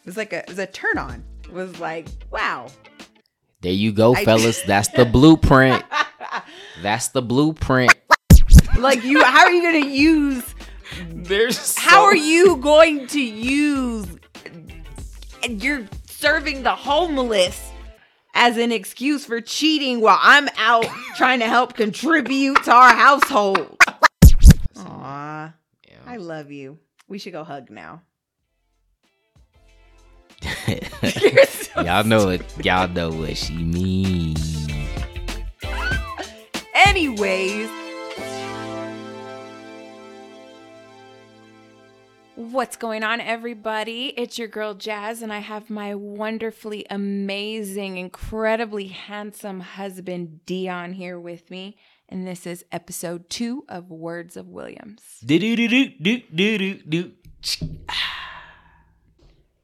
It was like a it was a turn on. It was like, wow. There you go, I- fellas. That's the blueprint. That's the blueprint. like you how are you gonna use There's how are you going to use and you're serving the homeless as an excuse for cheating while I'm out trying to help contribute to our household. Aw, I love you. We should go hug now. So y'all know it. Y'all know what she means. Anyways, what's going on, everybody? It's your girl Jazz, and I have my wonderfully amazing, incredibly handsome husband Dion here with me. And this is episode two of Words of Williams. Do do do do do do do.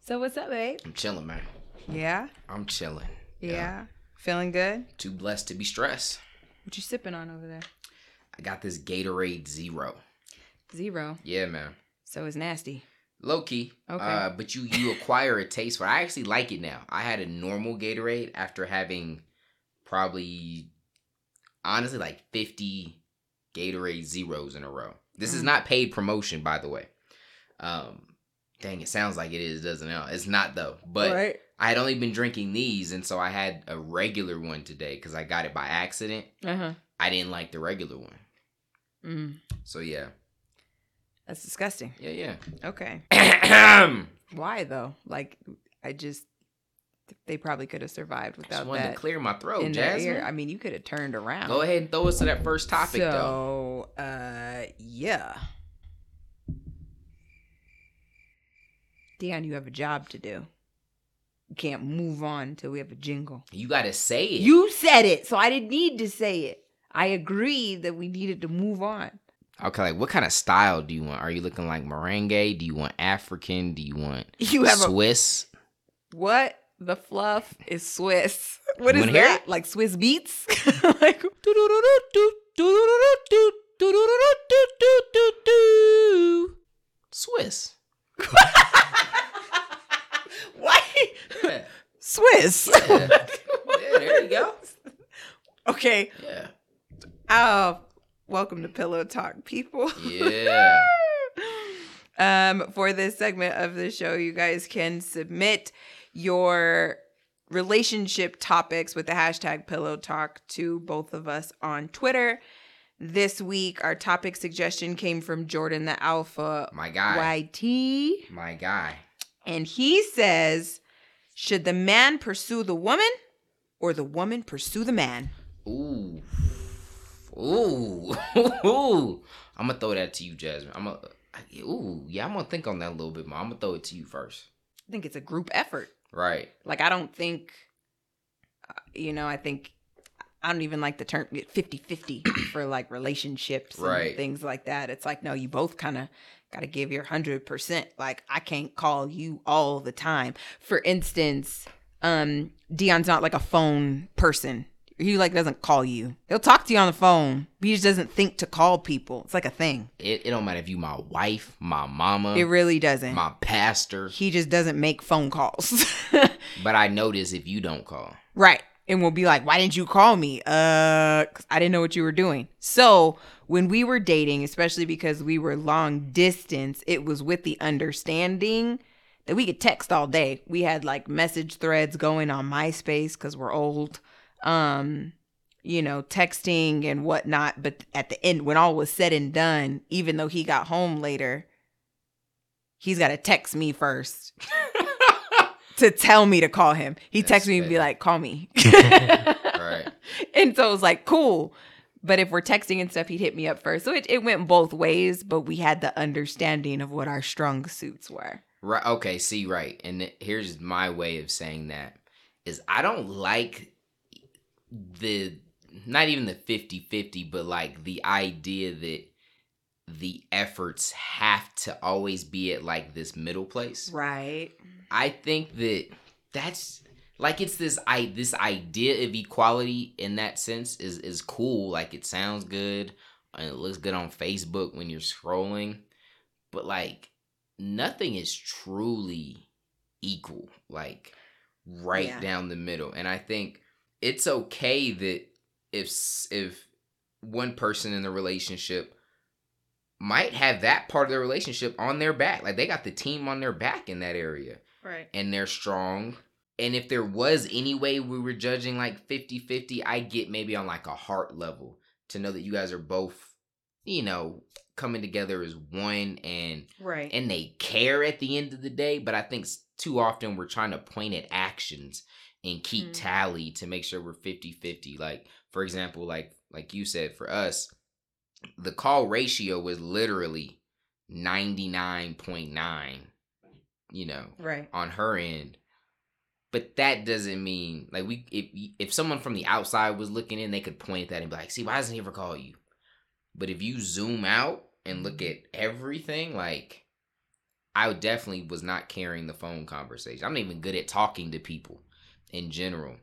So, what's up, babe? I'm chilling, man. Yeah, I'm chilling. yeah. Feeling good? Too blessed to be stressed. What you sipping on over there? I got this Gatorade Zero. Zero. Yeah, man. So it's nasty. Low key. Okay. Uh, but you you acquire a taste for it. I actually like it now. I had a normal Gatorade after having probably honestly like 50 Gatorade zeros in a row. This is Mm. not paid promotion, by the way. Um dang, it sounds like it is, doesn't it? It's not though. But right. I had only been drinking these, and so I had a regular one today because I got it by accident. Uh huh. I didn't like the regular one. Mm, So yeah. that's disgusting. Yeah, yeah. Okay. Why though? Like, I just they probably could have survived Just without wanted that to clear my throat, in Jasmine. I mean, you could have turned around. Go ahead and throw us to that first topic, though. so, uh, yeah. Dion, you have a job to do. You can't move on until we have a jingle. You gotta say it. You said it, so I didn't need to say it. I agreed that we needed to move on. okay? Like, what kind of style do you want? Are you looking like merengue? Do you want African? Do you want You have a Swiss? what? The fluff is Swiss. What You is that? Like Swizz Beatz? like Swiss. Why? Yeah. Swiss. Yeah. Yeah, there you go. okay. Yeah. Oh, welcome to Pillow Talk, people. Yeah. um, for this segment of the show, you guys can submit your relationship topics with the hashtag Pillow Talk to both of us on Twitter. This week, our topic suggestion came from Jordan the Alpha My guy. YT. My guy. And he says, should the man pursue the woman or the woman pursue the man? Ooh. Ooh. Ooh. I'm gonna throw that to you, Jasmine. I'm gonna. Ooh, yeah. I'm gonna think on that a little bit more. I'm gonna throw it to you first. I think it's a group effort. Right. Like, I don't think, uh, you know, I think, I don't even like the term 50 50 for like relationships and Right. things like that. It's like, no, you both kind of got to give your 100%. Like, I can't call you all the time. For instance, um, Dion's not like a phone person. He like doesn't call you. He'll talk to you on the phone, but he just doesn't think to call people. It's like a thing. It, it don't matter if you my wife, my mama, It really doesn't. my pastor. he just doesn't make phone calls. But I notice if you don't call. Right. And we'll be like, why didn't you call me? Uh, 'cause I didn't know what you were doing. So when we were dating, especially because we were long distance, it was with the understanding that we could text all day. We had like message threads going on MySpace because we're old. Um, you know, texting and whatnot. But at the end, when all was said and done, even though he got home later, he's got to text me first to tell me to call him. He That's texted me and be like, call me. Right. And so it was like, cool. But if we're texting and stuff, he'd hit me up first. So it, it went both ways, but we had the understanding of what our strong suits were. Right. Okay. See, right. And here's my way of saying that is I don't like the not even the 50-50, but like the idea that the efforts have to always be at like this middle place. Right. I think that that's like it's this i this idea of equality in that sense is is cool. Like it sounds good and it looks good on Facebook when you're scrolling, but like nothing is truly equal, like right Yeah. down the middle. And I think it's okay that if if one person in the relationship might have that part of the relationship on their back, like they got the team on their back in that area Right. and they're strong. And if there was any way we were judging like 50-50, I get maybe on like a heart level to know that you guys are both, you know, coming together as one and Right. and they care at the end of the day. But I think too often we're trying to point at actions and keep Mm. tally to make sure we're 50-50. Like, for example, like like you said, for us, the call ratio was literally 99.9, you know, right. on her end. But that doesn't mean like we if if someone from the outside was looking in, they could point at that and be like, "See, why doesn't he ever call you?" But if you zoom out and look at everything, like I definitely was not carrying the phone conversation. I'm not even good at talking to people in general.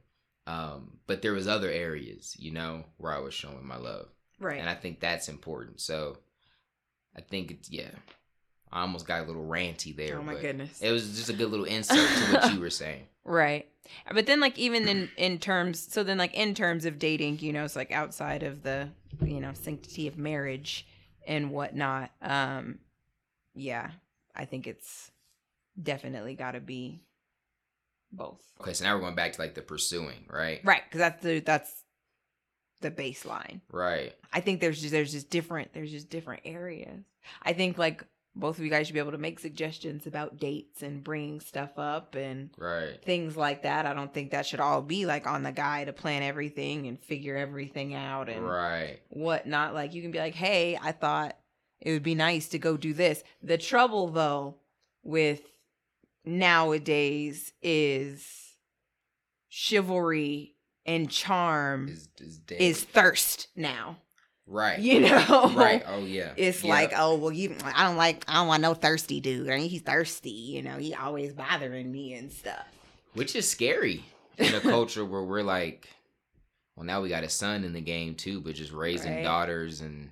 Um, but there was other areas, you know, where I was showing my love, Right. and I think that's important. So I think it's yeah. I almost got a little ranty there. oh my but goodness. It was just a good little insert to what you were saying. Right. But then like even in in terms so then like in terms of dating, you know, it's like outside of the, you know, sanctity of marriage and whatnot. Um yeah, I think it's definitely gotta be both. Okay, so now we're going back to like the pursuing, right? Right, because that's the that's the baseline. Right. I think there's just there's just different there's just different areas. I think like both of you guys should be able to make suggestions about dates and bringing stuff up and Right. things like that. I don't think that should all be like on the guy to plan everything and figure everything out and Right. whatnot. Like you can be like, hey, I thought it would be nice to go do this. The trouble though with nowadays is chivalry and charm Is is is thirst now. right. You know? Right. Oh yeah. It's Yep. like, oh well, you. I don't like. I don't want no thirsty dude. I mean, he's thirsty. You know, he always bothering me and stuff. which is scary in a culture where we're like, well, now we got a son in the game too, but just raising Right. daughters and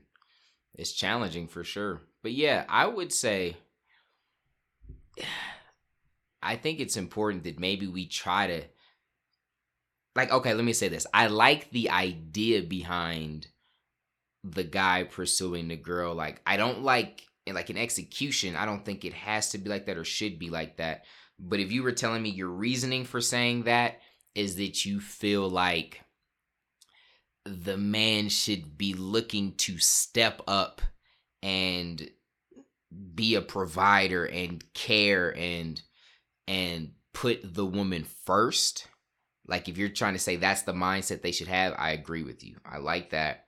it's challenging for sure. But yeah, I would say, I think it's important that maybe we try to, like, okay, let me say this. I like the idea behind the guy pursuing the girl. Like, I don't like, like an execution, I don't think it has to be like that or should be like that. But if you were telling me your reasoning for saying that is that you feel like the man should be looking to step up and be a provider and care and and put the woman first like if you're trying to say that's the mindset they should have i agree with you. I like that.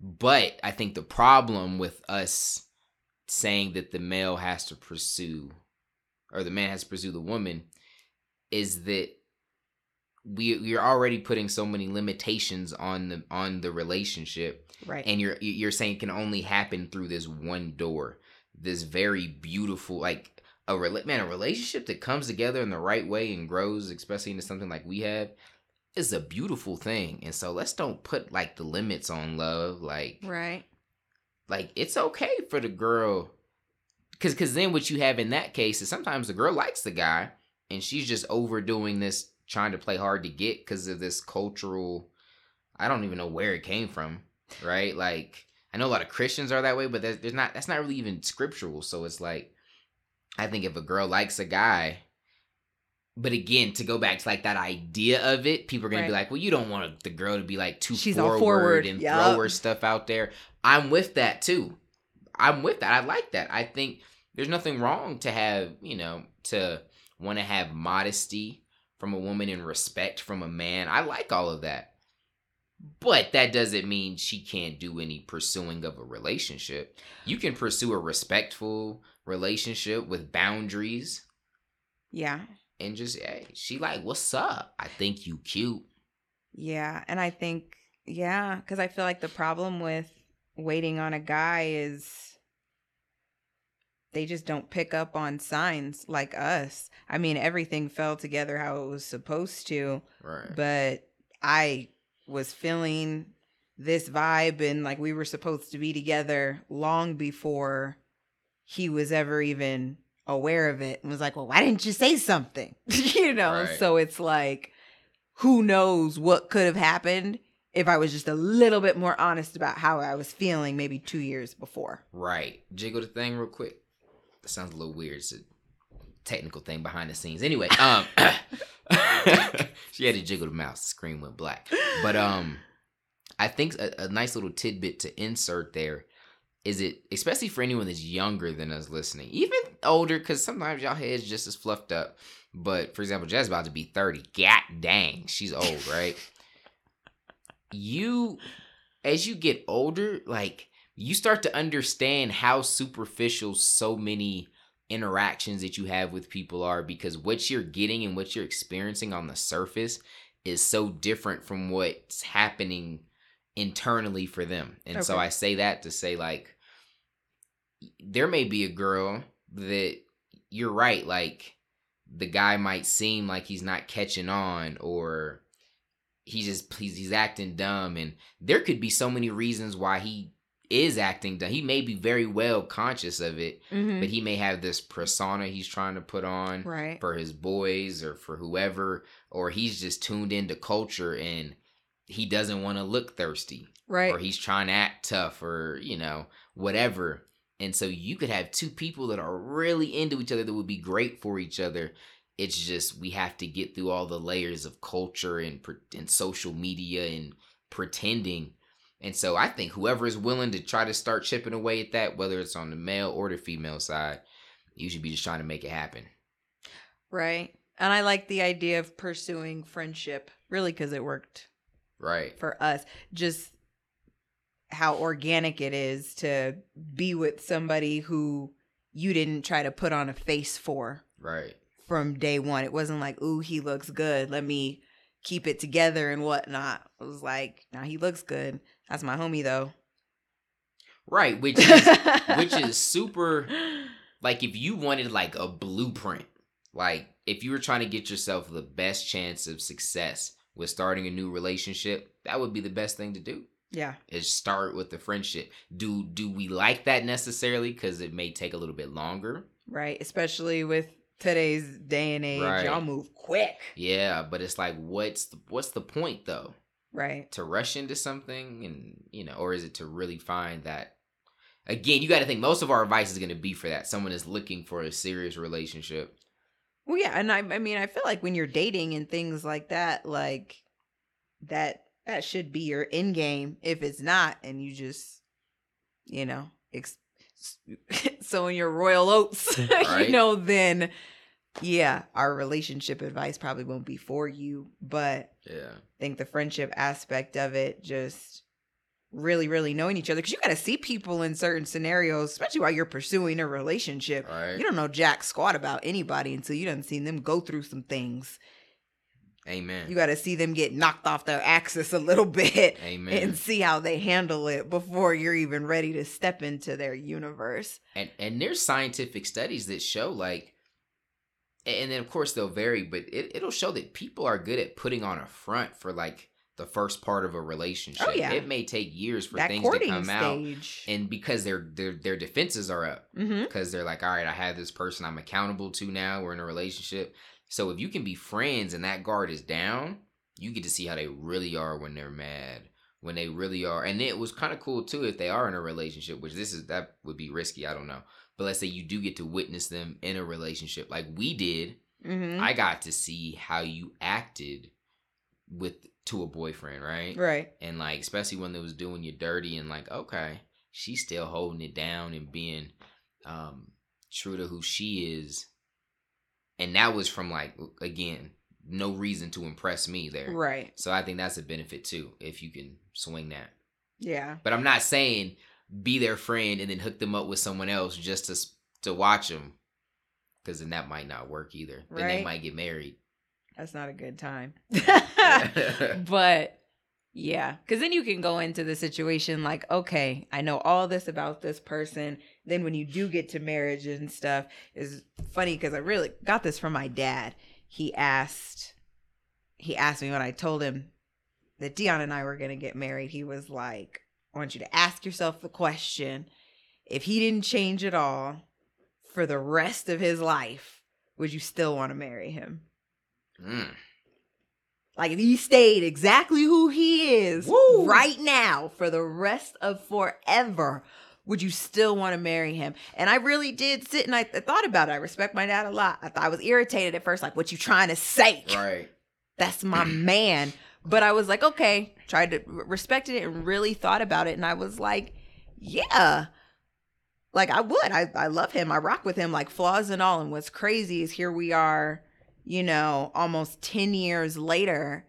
But i think the problem with us saying that the male has to pursue or the man has to pursue the woman is that we we're already putting so many limitations on the on the relationship. Right. and you're you're saying it can only happen through this one door this very beautiful like a man a relationship that comes together in the right way and grows especially into something like we have is a beautiful thing. And so let's don't put like the limits on love like right. like it's okay for the girl because because then what you have in that case is sometimes the girl likes the guy and she's just overdoing this trying to play hard to get because of this cultural i don't even know where it came from right? Like i know a lot of christians are that way but there's, there's not that's not really even scriptural. So it's like i think if a girl likes a guy but again to go back to like that idea of it people are gonna be like well you don't want the girl to be like too She's forward, forward, and yup. throw her stuff out there. I'm with that too. I'm with that. I like that. I think there's nothing wrong to have you know to want to have modesty from a woman and respect from a man. I like all of that. But that doesn't mean she can't do any pursuing of a relationship. You can pursue a respectful relationship with boundaries Yeah. and just hey she like what's up i think you cute Yeah. And I think, yeah, because I feel like the problem with waiting on a guy is they just don't pick up on signs like us. I mean, everything fell together how it was supposed to, right but I was feeling this vibe and like we were supposed to be together long before he was ever even aware of it and was like, well, why didn't you say something? you know? Right. So it's like, who knows what could have happened if I was just a little bit more honest about how I was feeling maybe two years before. Right. Jiggle the thing real quick. That sounds a little weird. It's a technical thing behind the scenes. Anyway, um she had to jiggle the mouse, the screen went black. But um I think a, a nice little tidbit to insert there is it especially for anyone that's younger than us listening, even older, because sometimes y'all heads just as fluffed up. But for example, Jazz about to be 30. God dang, she's old, right? you as you get older, like you start to understand how superficial so many interactions that you have with people are because what you're getting and what you're experiencing on the surface is so different from what's happening internally for them. And so I say that to say like there may be a girl that you're right like the guy might seem like he's not catching on or he's just he's, he's acting dumb and there could be so many reasons why he is acting dumb he may be very well conscious of it Mm-hmm. but he may have this persona he's trying to put on right. for his boys or for whoever or he's just tuned into culture and he doesn't want to look thirsty Right. or he's trying to act tough or you know whatever and so you could have two people that are really into each other that would be great for each other it's just we have to get through all the layers of culture and and social media and pretending and so i think whoever is willing to try to start chipping away at that whether it's on the male or the female side you should be just trying to make it happen Right. And I like the idea of pursuing friendship, really, because it worked right for us. Just how organic it is to be with somebody who you didn't try to put on a face for right from day one. It wasn't like, ooh, he looks good. Let me keep it together and whatnot. It was like, nah, he looks good. That's my homie though. right which is which is super like if you wanted like a blueprint like if you were trying to get yourself the best chance of success with starting a new relationship that would be the best thing to do yeah. is start with the friendship do do we like that necessarily because it may take a little bit longer Right. Especially with today's day and age. Right. Y'all move quick. yeah but it's like what's the, what's the point though Right. to rush into something and you know or is it to really find that again you got to think most of our advice is going to be for that someone is looking for a serious relationship Well, yeah, and I, I mean, I feel like when you're dating and things like that, like that, that should be your end game. If it's not, and you just, you know, ex- sowing your royal oats, Right. you know, then yeah, our relationship advice probably won't be for you. But yeah I think the friendship aspect of it, just really, really knowing each other, because you got to see people in certain scenarios, especially while you're pursuing a relationship. right You don't know jack squat about anybody until you done seen them go through some things. Amen You got to see them get knocked off their axis a little bit amen and see how they handle it before you're even ready to step into their universe. and and there's scientific studies that show like and then of course they'll vary but it, it'll show that people are good at putting on a front for like the first part of a relationship Oh, yeah. it may take years for that things to come out and because their their their defenses are up mm-hmm. because they're like all right i have this person i'm accountable to now we're in a relationship so if you can be friends and that guard is down you get to see how they really are when they're mad when they really are and it was kind of cool too if they are in a relationship which this is that would be risky i don't know but let's say you do get to witness them in a relationship like we did Mm-hmm. i got to see how you acted with to a boyfriend right right. and like especially when they was doing you dirty and like okay she's still holding it down and being um true to who she is and that was from like again no reason to impress me there Right. so i think that's a benefit too if you can swing that Yeah. but i'm not saying be their friend and then hook them up with someone else just to to watch them because then that might not work either right. then they might get married That's not a good time. but yeah, because then you can go into the situation like, okay, I know all this about this person. Then when you do get to marriage and stuff, is funny because I really got this from my dad. He asked, he asked me when I told him that Dion and I were gonna get married. He was like, I want you to ask yourself the question: if he didn't change at all for the rest of his life, would you still want to marry him? Mm. Like if he stayed exactly who he is Woo. right now for the rest of forever, would you still want to marry him? And I really did sit and I, I thought about it. I respect my dad a lot. I thought I was irritated at first, like, what you trying to say? Right. That's my man. But I was like, okay, tried to respected it and really thought about it. And I was like, yeah. Like I would. I, I love him. I rock with him, like flaws and all. And what's crazy is here we are, you know, almost 10 years later,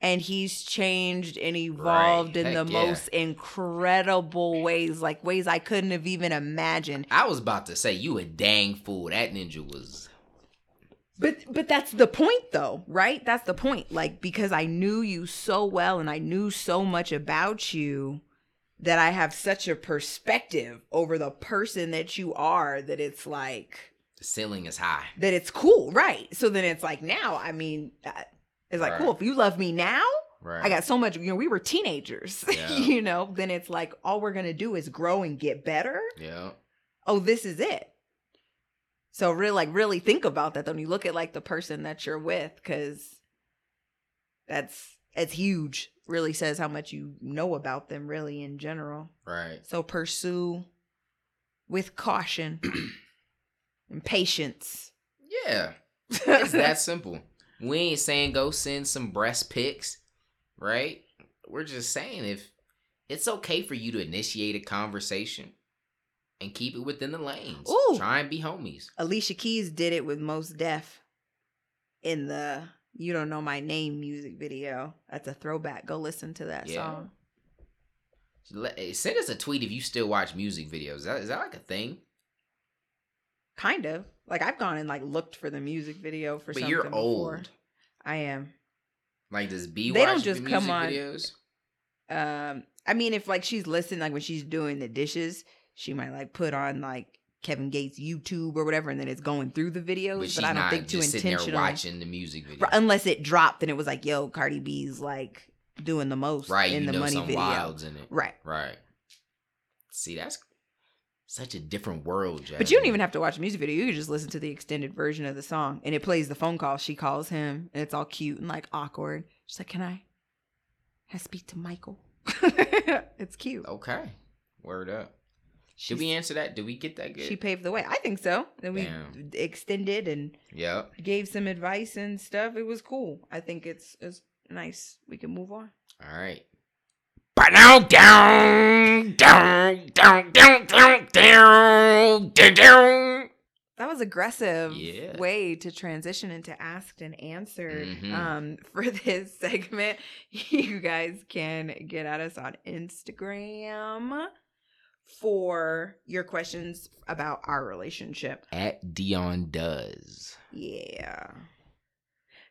and he's changed and evolved Right. in the Heck yeah. most incredible ways, like ways I couldn't have even imagined. I was about to say you a dang fool. That ninja was But but that's the point though, right? That's the point. Like because I knew you so well and I knew so much about you that I have such a perspective over the person that you are that it's like the ceiling is high. that it's cool, right? So then it's like now, I mean, uh, it's like Right. cool if you love me now. Right. I got so much, you know, we were teenagers, Yeah. you know, then it's like all we're going to do is grow and get better Yeah. oh, this is it. So really, like, really think about that when you look at like the person that you're with, because that's it's huge. Really says how much you know about them, really in general. Right. So pursue with caution and patience. Yeah. It's that simple. We ain't saying go send some breast pics, right? We're just saying if it's okay for you to initiate a conversation and keep it within the lanes. Ooh. Try and be homies. Alicia Keys did it with Mos Def in the "You Don't Know My Name" music video. That's a throwback. Go listen to that Yeah. song. Send us a tweet if you still watch music videos. Is that, is that like a thing? Kind of. Like I've gone and like looked for the music video for But something you're before. old. I am. Like does B They don't just music come on- videos? Um I mean if like she's listening like when she's doing the dishes, she might like put on like Kevin Gates YouTube or whatever and then it's going through the videos, But but, I don't think too just sitting there intentionally. watching the music video. Unless it dropped and it was like, yo, Cardi B's like doing the most Right, in the money video. wilds in it. Right. Right. See, that's such a different world, Jasmine. But you don't even have to watch the music video. You can just listen to the extended version of the song, and it plays the phone call. She calls him, and it's all cute and like awkward. She's like, "Can I, I speak to Michael?" it's cute. Okay. Word up. She, Did we answer that? Did we get that good? she paved the way. I think so. Then we Damn. extended and Yep. gave some advice and stuff. It was cool. I think it's it's nice. We can move on. All right. Down, now down, down, down, down, down. That was aggressive Yeah. way to transition into asked and answered. Mhm. Um, for this segment, you guys can get at us on Instagram for your questions about our relationship. At Dion does. Yeah.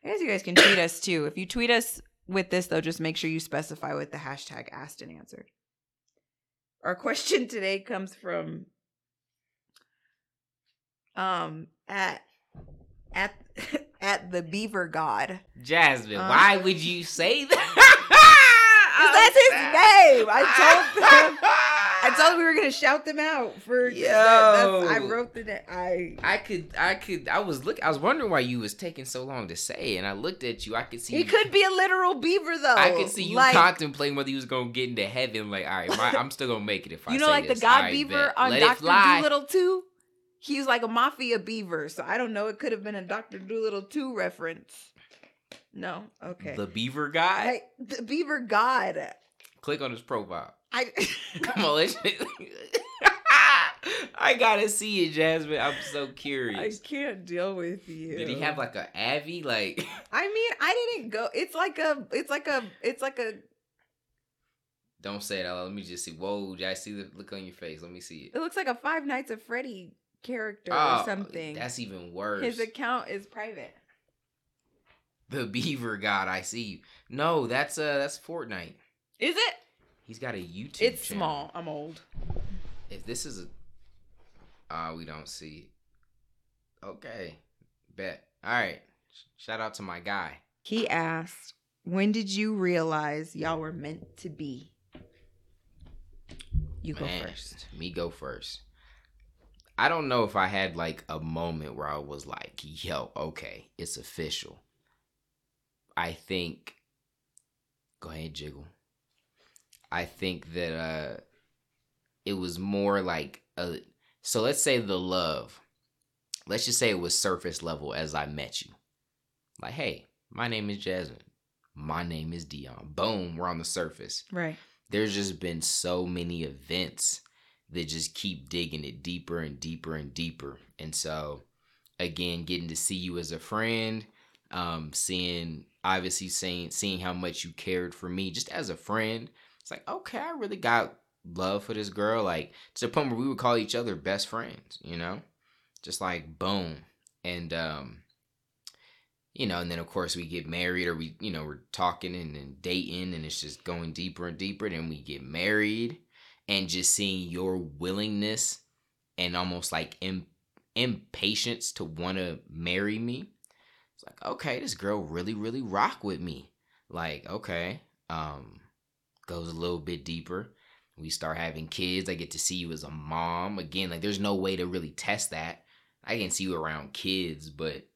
I guess you guys can tweet us too. If you tweet us with this though, just make sure you specify with the hashtag asked and answered. Our question today comes from um at at at the beaver god. Jasmine, Uh, why would you say that? that's his name. I told them I them we were gonna shout them out for Yo. that- I wrote the I I could, I could, I was look, I was wondering why you was taking so long to say, and I looked at you. I could see He could be a literal beaver though. I could see you Like, contemplating whether you was gonna get into heaven. Like, all right, my, I'm still gonna make it if I you know, like this. the God right, Beaver on Doctor. Dolittle too. He was like a mafia beaver, so I don't know. It could have been a Doctor Dolittle two reference. No, okay. The Beaver guy. I, the Beaver God. Click on his profile. I Come on, let's. I gotta see it, Jasmine. I'm so curious. I can't deal with you. Did he have like a Avi? Like, I mean, I didn't go. It's like a. It's like a. It's like a. don't say it out. Let me just see. Whoa, I see the look on your face. Let me see it. It looks like a Five Nights at Freddy character Oh, or something. That's even worse. His account is private. the Beaver God. I see you. No, that's uh, that's Fortnite. Is it? He's got a YouTube. It's channel. small. I'm old. If this is a, ah, we don't see. it. Okay, bet. All right. Shout out to my guy. He asked, "When did you realize y'all were meant to be?" You go first. Me go first. I don't know if I had like a moment where I was like, yo, okay, it's official. I think go ahead, jiggle. I think that uh it was more like a so let's say the love. Let's just say it was surface level as I met you. Like, hey, my name is Jasmine. My name is Dion. Boom, we're on the surface. Right. There's just been so many events that just keep digging it deeper and deeper and deeper. And so, again, getting to see you as a friend, um, seeing obviously seeing seeing how much you cared for me just as a friend. It's like, okay, I really got love for this girl. Like to the point where we would call each other best friends, you know? Just like boom. And um, you know, and then of course we get married or we, you know, we're talking and then dating and it's just going deeper and deeper. Then we get married and just seeing your willingness and almost like Im- impatience to want to marry me. It's like, okay, this girl really, really rock with me. Like, okay, um, goes a little bit deeper. We start having kids. I get to see you as a mom. Again, like there's no way to really test that. I can see you around kids, but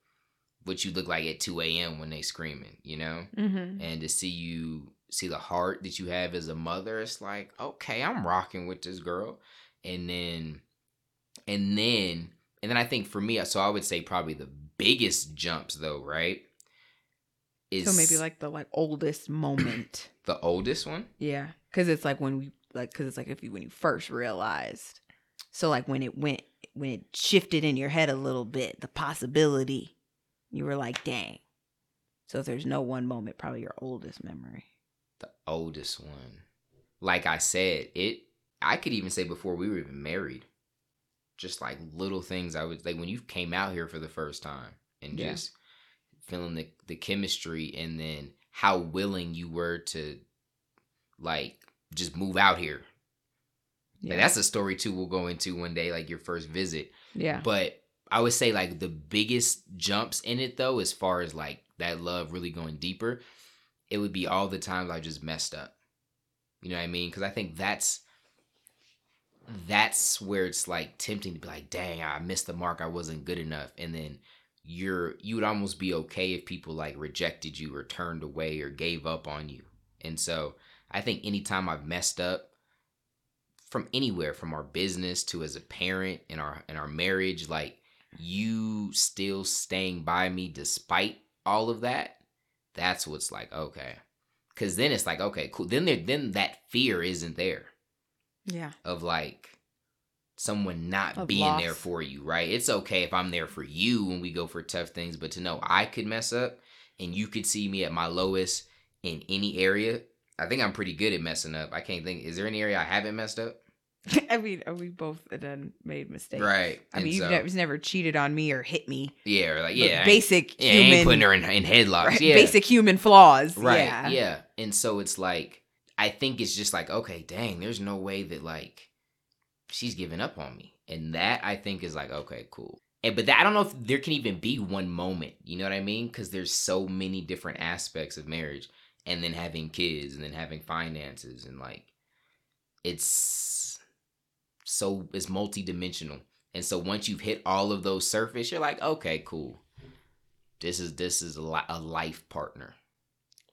what you look like at 2 a.m. when they screaming, you know? Mm-hmm. And to see you see the heart that you have as a mother, it's like, okay, I'm rocking with this girl. And then and then and then I think for me, so I would say probably the biggest jumps though, right? Is so maybe like the like oldest moment. the oldest one? Yeah. Cause it's like when we like cause it's like if you when you first realized. So like when it went when it shifted in your head a little bit, the possibility you were like, dang. So if there's no one moment, probably your oldest memory. The oldest one. Like I said, it I could even say before we were even married. Just like little things I was like when you came out here for the first time and yeah. just feeling the, the chemistry and then how willing you were to like just move out here. Yeah. Like, that's a story too we'll go into one day, like your first visit. Yeah. But I would say like the biggest jumps in it though, as far as like that love really going deeper, it would be all the times I just messed up. You know what I mean? Because I think that's that's where it's like tempting to be like, dang, I missed the mark. I wasn't good enough. And then you're you would almost be okay if people like rejected you or turned away or gave up on you. And so I think anytime I've messed up from anywhere, from our business to as a parent in our in our marriage, like you still staying by me despite all of that, that's what's like, okay. Cause then it's like, okay, cool. Then there then that fear isn't there. Yeah. Of like someone not of being loss. there for you, right? It's okay if I'm there for you when we go for tough things, but to know I could mess up and you could see me at my lowest in any area. I think I'm pretty good at messing up. I can't think. Is there any area I haven't messed up? I mean, we both done made mistakes, right? I mean, you've so, never, never cheated on me or hit me. Yeah, or like yeah, basic yeah, human, putting her in, in headlocks. right, yeah, basic human flaws. right? Yeah. yeah, and so it's like I think it's just like okay, dang, there's no way that like she's giving up on me, and that I think is like okay, cool. And but that, I don't know if there can even be one moment. You know what I mean? Because there's so many different aspects of marriage, and then having kids, and then having finances, and like it's so it's multidimensional. And so once you've hit all of those surface, you're like, okay, cool. This is this is a, a life partner.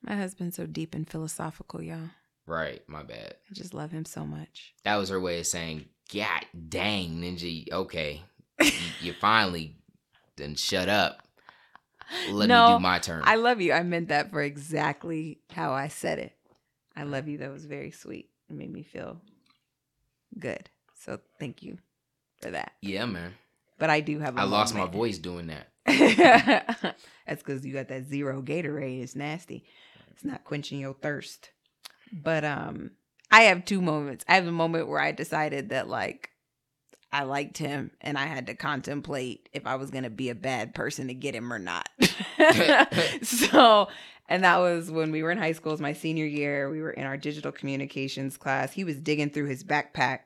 My husband's so deep and philosophical, y'all. Right, my bad. I just love him so much. That was her way of saying, God dang, Ninja, okay. you, you finally then shut up. Let No, me do my turn. I love you. I meant that for exactly how I said it. I love you. That was very sweet. It made me feel good. So thank you for that. yeah, man. But I do have. I I lost my voice doing that. That's because you got that zero Gatorade. It's nasty. It's not quenching your thirst. But um, I have two moments. I have a moment where I decided that like I liked him, and I had to contemplate if I was gonna be a bad person to get him or not. so, and that was when we were in high school. It was my senior year. We were in our digital communications class. He was digging through his backpack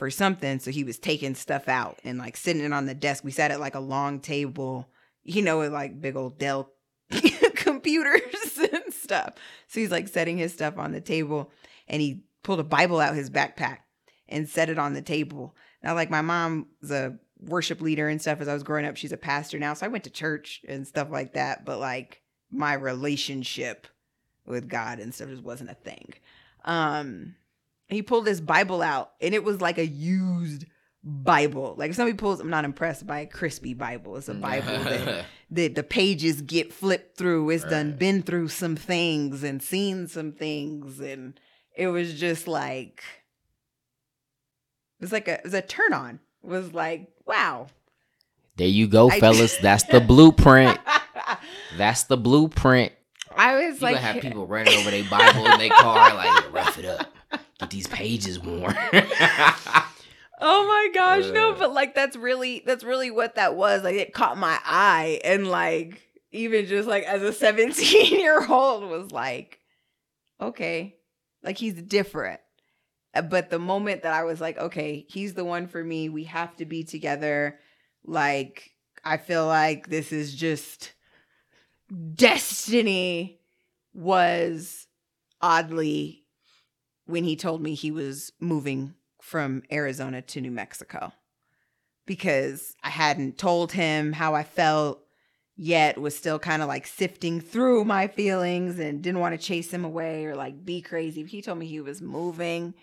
for something. So he was taking stuff out and like sitting it on the desk. We sat at like a long table, you know, with like big old Dell computers and stuff. So he's like setting his stuff on the table and he pulled a Bible out his backpack and set it on the table. Now, like my mom's a worship leader and stuff as I was growing up. She's a pastor now. So I went to church and stuff like that. But like my relationship with God and stuff just wasn't a thing. Um, he pulled this Bible out and it was like a used Bible. Like if somebody pulls, I'm not impressed by a crispy Bible. It's a Bible that the, the pages get flipped through. It's done been through some things and seen some things. And it was just like, it was like a, it was a turn on. It was like, wow. there you go, I- fellas. That's the blueprint. That's the blueprint. I was You like, have people running over their Bible in their car, like rough it up, get these pages worn. Oh my gosh, no, but like that's really that's really what that was. Like it caught my eye and like even just like as a 17 year old was like, okay, like he's different. Uh, But the moment that I was like, okay, he's the one for me. We have to be together. Like I feel like this is just destiny was oddly when he told me he was moving from Arizona to New Mexico because I hadn't told him how I felt yet was still kind of like sifting through my feelings and didn't want to chase him away or like be crazy. He told me he was moving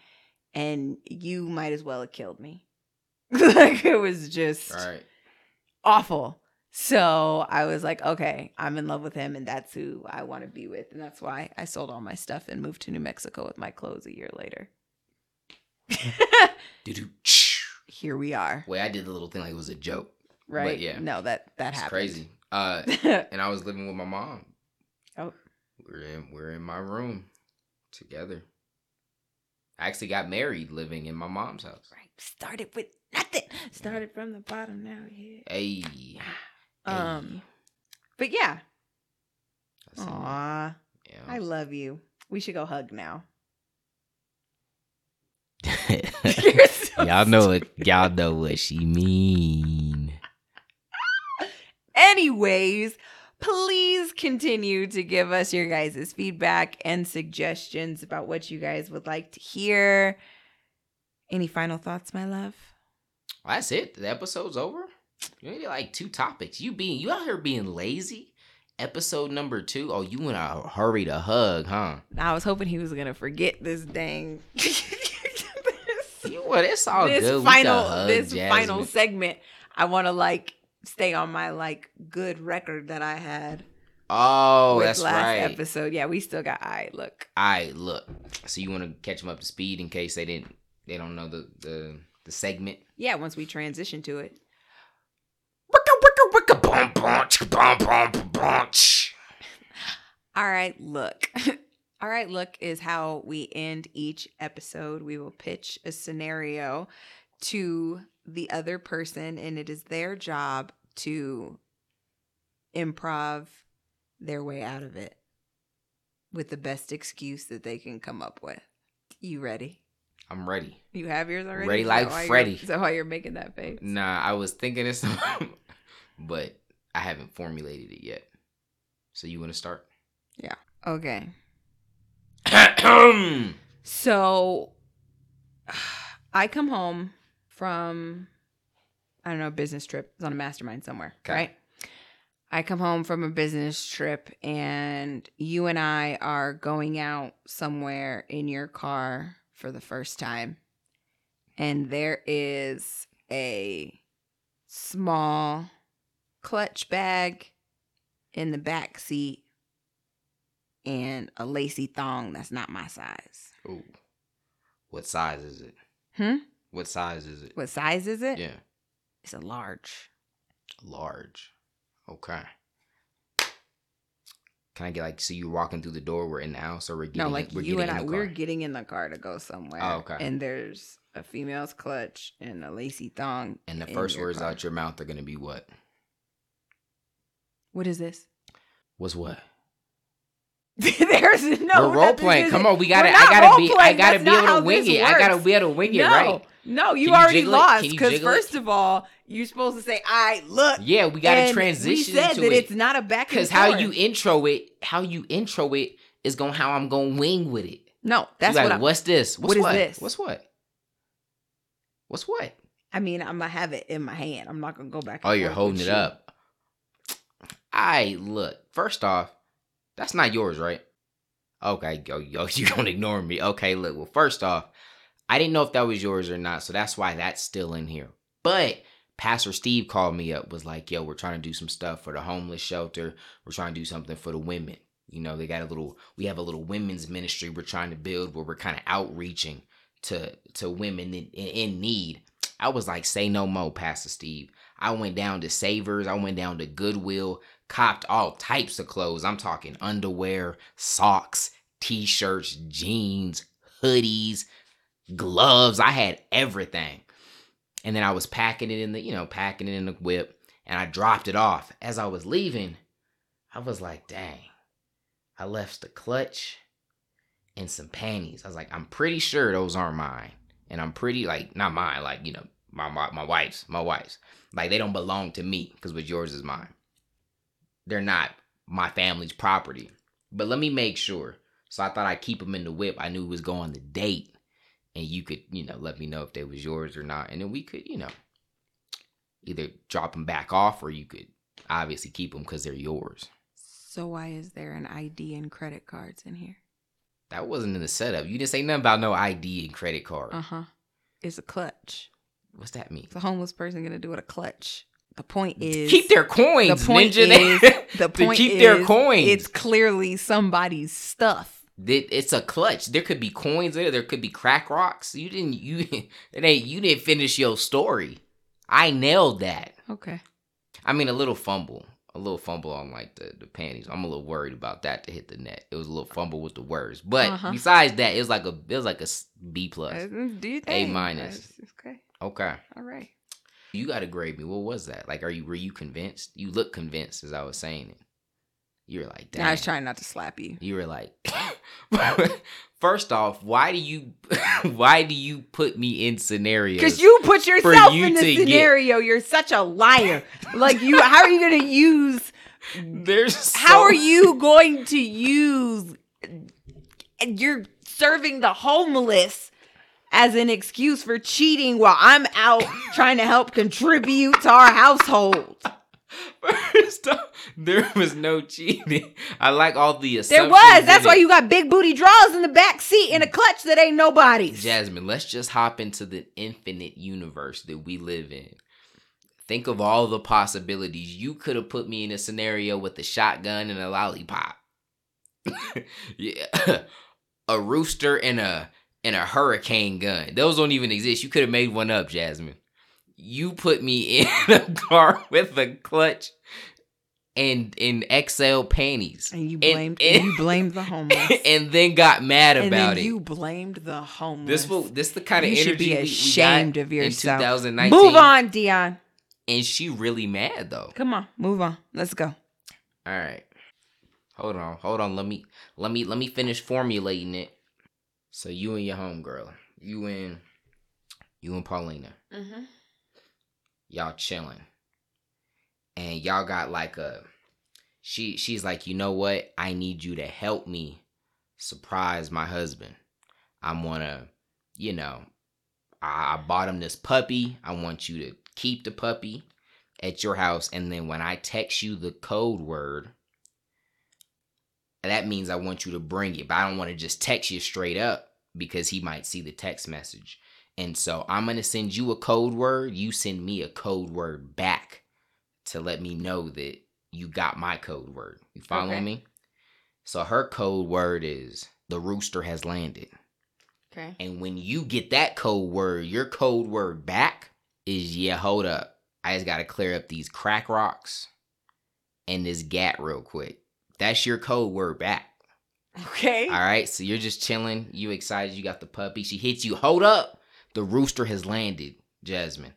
and you might as well have killed me. like it was just right. awful. So I was like, okay, I'm in love with him and that's who I want to be with. And that's why I sold all my stuff and moved to New Mexico with my clothes a year later. Here we are. Wait, I did the little thing like it was a joke. Right? yeah. No, that that It's happened. crazy. Uh, and I was living with my mom. Oh. We're in we're in my room together. I actually got married living in my mom's house. right. Started with nothing. Started from the bottom now. Yeah. Hey. Um but yeah. Aw. Yeah. I love you. We should go hug now. y'all know it. Y'all know what she mean. Anyways, please continue to give us your guys' feedback and suggestions about what you guys would like to hear. Any final thoughts, my love? Well, That's it. The episode's over. You only like two topics. You being you out here being lazy. Episode number two. Oh, you in a hurry to hug, huh? I was hoping he was gonna forget this dang what? It's all this good. Final this final segment. I want to like stay on my like good record that I had Oh, that's last right. episode. Yeah, we still got I look. All right, look. So you want to catch them up to speed in case they didn't, they don't know the the the segment. Yeah, once we transition to it. All right, look. All right, look is how we end each episode. We will pitch a scenario to the other person, and it is their job to improv their way out of it with the best excuse that they can come up with. You ready? I'm ready. You have yours already? Ready like Freddy. Is that why you're making that face? Nah, I was thinking this, but I haven't formulated it yet. So you want to start? Okay. okay. So I come home from I don't know, business trip. It's on a mastermind somewhere, Okay. right? I come home from a business trip and you and I are going out somewhere in your car for the first time. And there is a small clutch bag in the back seat and a lacy thong that's not my size. Ooh. What size is it? Hmm? What size is it? What size is it? Yeah, It's a large. large. Okay. Can I get like so you're walking through the door? We're in the house, or we're getting no, like we're you and I, in the we're car? getting in the car to go somewhere. Oh, okay. And there's a female's clutch and a lacy thong. and the first words car. out your mouth are gonna be what? What is this? What's what? there's no we're role playing. Come on, we gotta. I gotta be. I gotta be able to wing it. I gotta be able to wing it, no, right? no, you you already lost because jiggle it? first of all, you're supposed to say, "I look." Yeah, we gotta transition We said into that it it's not a back because how you intro it, how you intro it is going how I'm gonna wing with it. No, that's what I'm. what's this? What's what is what? this? What's what? What's what? I mean, I'm gonna have it in my hand. I'm not gonna go back. Oh, you're holding it you. up. I look. First off, that's not yours, right? Okay, yo, yo, you don't ignore me? Okay, look. Well, first off, I didn't know if that was yours or not, so that's why that's still in here. But Pastor Steve called me up, was like, "Yo, we're trying to do some stuff for the homeless shelter. We're trying to do something for the women. You know, they got a little. We have a little women's ministry we're trying to build where we're kind of outreaching to to women in, in, need." I was like, "Say no more, Pastor Steve." I went down to Savers. I went down to Goodwill, copped all types of clothes. I'm talking underwear, socks, t-shirts, jeans, hoodies, gloves. I had everything. And then I was packing it in the, you know, packing it in the whip and I dropped it off. As I was leaving, I was like, dang, I left the clutch and some panties. I was like, I'm pretty sure those aren't mine. And I'm pretty like not mine, like, you know, my my, my wife's, my wife's. Like they don't belong to me because what's yours is mine. They're not my family's property. But let me make sure. So I thought I'd keep them in the whip. I knew it was going to date. And you could, you know, let me know if they was yours or not. And then we could, you know, either drop them back off or you could obviously keep them because they're yours. So why is there an ID and credit cards in here? That wasn't in the setup. You didn't say nothing about no ID and credit card. Uh huh. It's a clutch. What's that mean? What's a homeless person gonna do with a clutch? The point is keep their coins, the point ninja. is the point keep is their coins. It's clearly somebody's stuff. That- it's a clutch. There could be coins there. There could be crack rocks. You didn't. You it ain't. You didn't finish your story. I nailed that. Okay. I mean, a little fumble, a little fumble on like the the panties. I'm a little worried about that to hit the net. It was a little fumble with the words, but Uh-huh. besides that, it was like a it was like a B plus. Uh, Do you think? A minus. Okay. Okay, All right. You got to grade me. What was that? Like, are you were you convinced? You look convinced as I was saying it. You were like, Damn. I was trying not to slap you. You were like, first off, why do you why do you put me in scenarios? Because you put yourself you in to the get- scenario. You're such a liar. like you how are you gonna use there's how are you going to use and you're serving the homeless as an excuse for cheating while I'm out trying to help contribute to our household. First off, there was no cheating. I like all the There was. That's why it. you got big booty draws in the back seat in a clutch that ain't nobody's. Jasmine, let's just hop into the infinite universe that we live in. Think of all the possibilities. You could have put me in a scenario with a shotgun and a lollipop. yeah. A rooster and a and a hurricane gun. Those don't even exist. You could have made one up, Jasmine. You put me in a car with a clutch and in XL panties. And you blamed and- you blamed the homeless. and then got mad and about then it. you blamed the homeless. This will this the kind of you energy should be we- we, ashamed got of yourself. in 2019. Move on, Dion. And she really mad though. Come on, move on. Let's go. All right. Hold on, hold on. Let me let me let me finish formulating it. So you and your homegirl, you and you and Paulina, Mm-hmm. y'all chilling, and y'all got like a. She she's like, you know what? I need you to help me surprise my husband. I'm wanna, you know, I, I bought him this puppy. I want you to keep the puppy at your house, and then when I text you the code word, that means I want you to bring it. But I don't want to just text you straight up because he might see the text message. And so I'm gonna send you a code word. You send me a code word back to let me know that you got my code word. You follow Okay. me? So her code word is the rooster has landed. Okay. And when you get that code word, your code word back is yeah, hold up. I just gotta clear up these crack rocks and this gat real quick. That's your code word back. Okay. All right. So you're just chilling. You excited. You got the puppy. She hits you. Hold up. The rooster has landed, Jasmine.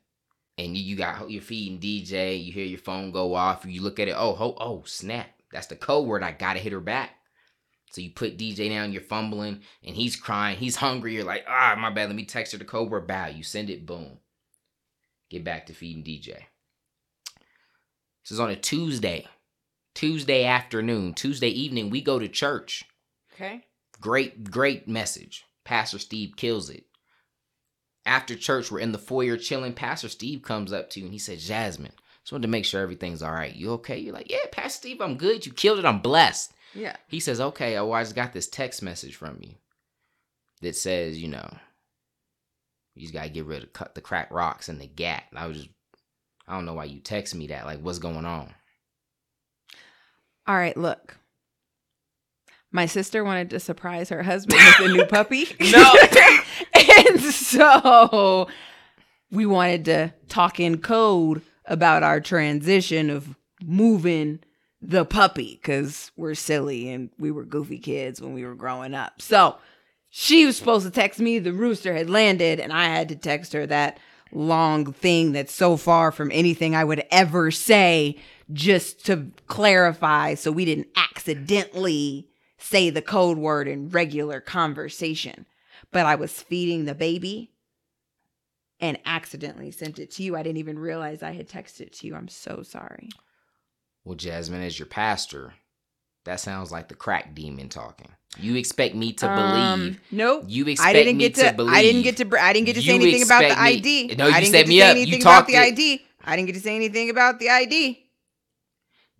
And you, you got you're feeding DJ. You hear your phone go off. You look at it. Oh, oh, oh, snap. That's the code word. I gotta hit her back. So you put DJ down. You're fumbling, and he's crying. He's hungry. You're like, ah, my bad. Let me text her the code word. Bow. You send it. Boom. Get back to feeding DJ. This is on a Tuesday. Tuesday afternoon. Tuesday evening. We go to church. Okay. Great, great message. Pastor Steve kills it. after church, we're in the foyer chilling. Pastor Steve comes up to you and he says, Jasmine, just wanted to make sure everything's all right. You okay? You're like, yeah, Pastor Steve, I'm good. You killed it. I'm blessed. Yeah. He says, okay, oh, I just got this text message from you that says, you know, you just got to get rid of cut the crack rocks and the gat. And I was just, I don't know why you text me that. Like, what's going on? All right, look. My sister wanted to surprise her husband with a new puppy. No. and so we wanted to talk in code about our transition of moving the puppy because we're silly and we were goofy kids when we were growing up. So she was supposed to text me the rooster had landed, and I had to text her that long thing that's so far from anything I would ever say just to clarify so we didn't accidentally say the code word in regular conversation. But I was feeding the baby and accidentally sent it to you. I didn't even realize I had texted it to you. I'm so sorry. Well, Jasmine, as your pastor, that sounds like the crack demon talking. You expect me to Um, believe. nope. You expect I didn't me get to, to. believe. I didn't get to. I didn't get to say anything about the me- ID. No, you I didn't set get to me say up. You anything about talked the it. ID. I didn't get to say anything about the ID.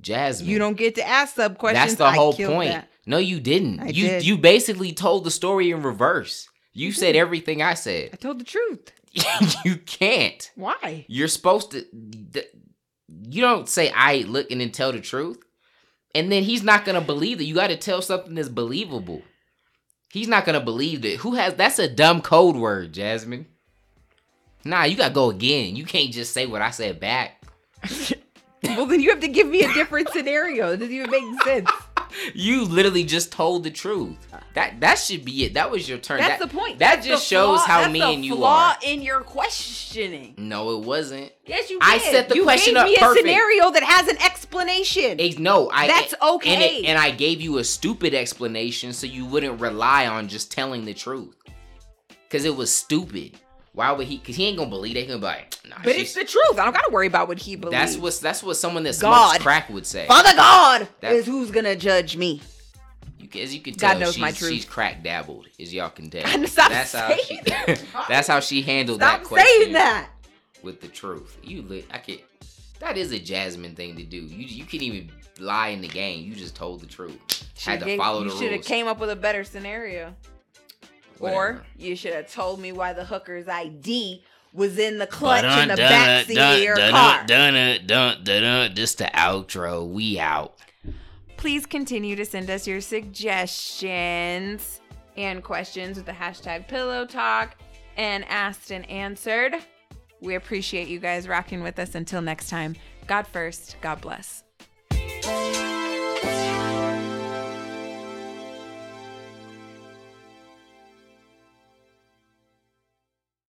Jasmine. You don't get to ask sub questions. That's the I whole point. that. No, you didn't. I you did. you basically told the story in reverse. You said everything I said. I told the truth. you can't. Why? You're supposed to. You don't say I look and then tell the truth, and then he's not gonna believe that. You got to tell something that's believable. He's not gonna believe that. Who has? That's a dumb code word, Jasmine. Nah, you gotta go again. You can't just say what I said back. well, then you have to give me a different scenario. It doesn't even make sense. You literally just told the truth. That that should be it. That was your turn. That's That- the point. That That's just shows flaw- how that's the mean you flaw are. in your questioning. No, it wasn't. Yes, you I did. set the you question gave up me perfect. a scenario that has an explanation. Ex- no, I. That's and okay. it- and I gave you a stupid explanation so you wouldn't rely on just telling the truth. Cause it was stupid. Why would he? Cause he ain't gonna believe. They gonna be like, nah. but it's the truth. I don't gotta worry about what he believes. that's what that's what someone that God. smokes crack would say. Father God That- is who's gonna judge me. You, as you can tell, God knows she's, my truth. she's crack dabbled, as y'all can tell. Stop that's how saying she. that. that's how she handled Stop that question. saying that. with the truth. You lit. I can't. That is a Jasmine thing to do. You you can't even lie in the game. You just told the truth. Had to Gave- follow you the should have rules. came up with a better scenario. Or you should have told me why the hooker's ID was in the clutch in the backseat of your car. dun dun dun dun Just the outro. We out. Please continue to send us your suggestions and questions with the hashtag Pillow Talk and asked and answered. We appreciate you guys rocking with us. Until next time, God first, God bless.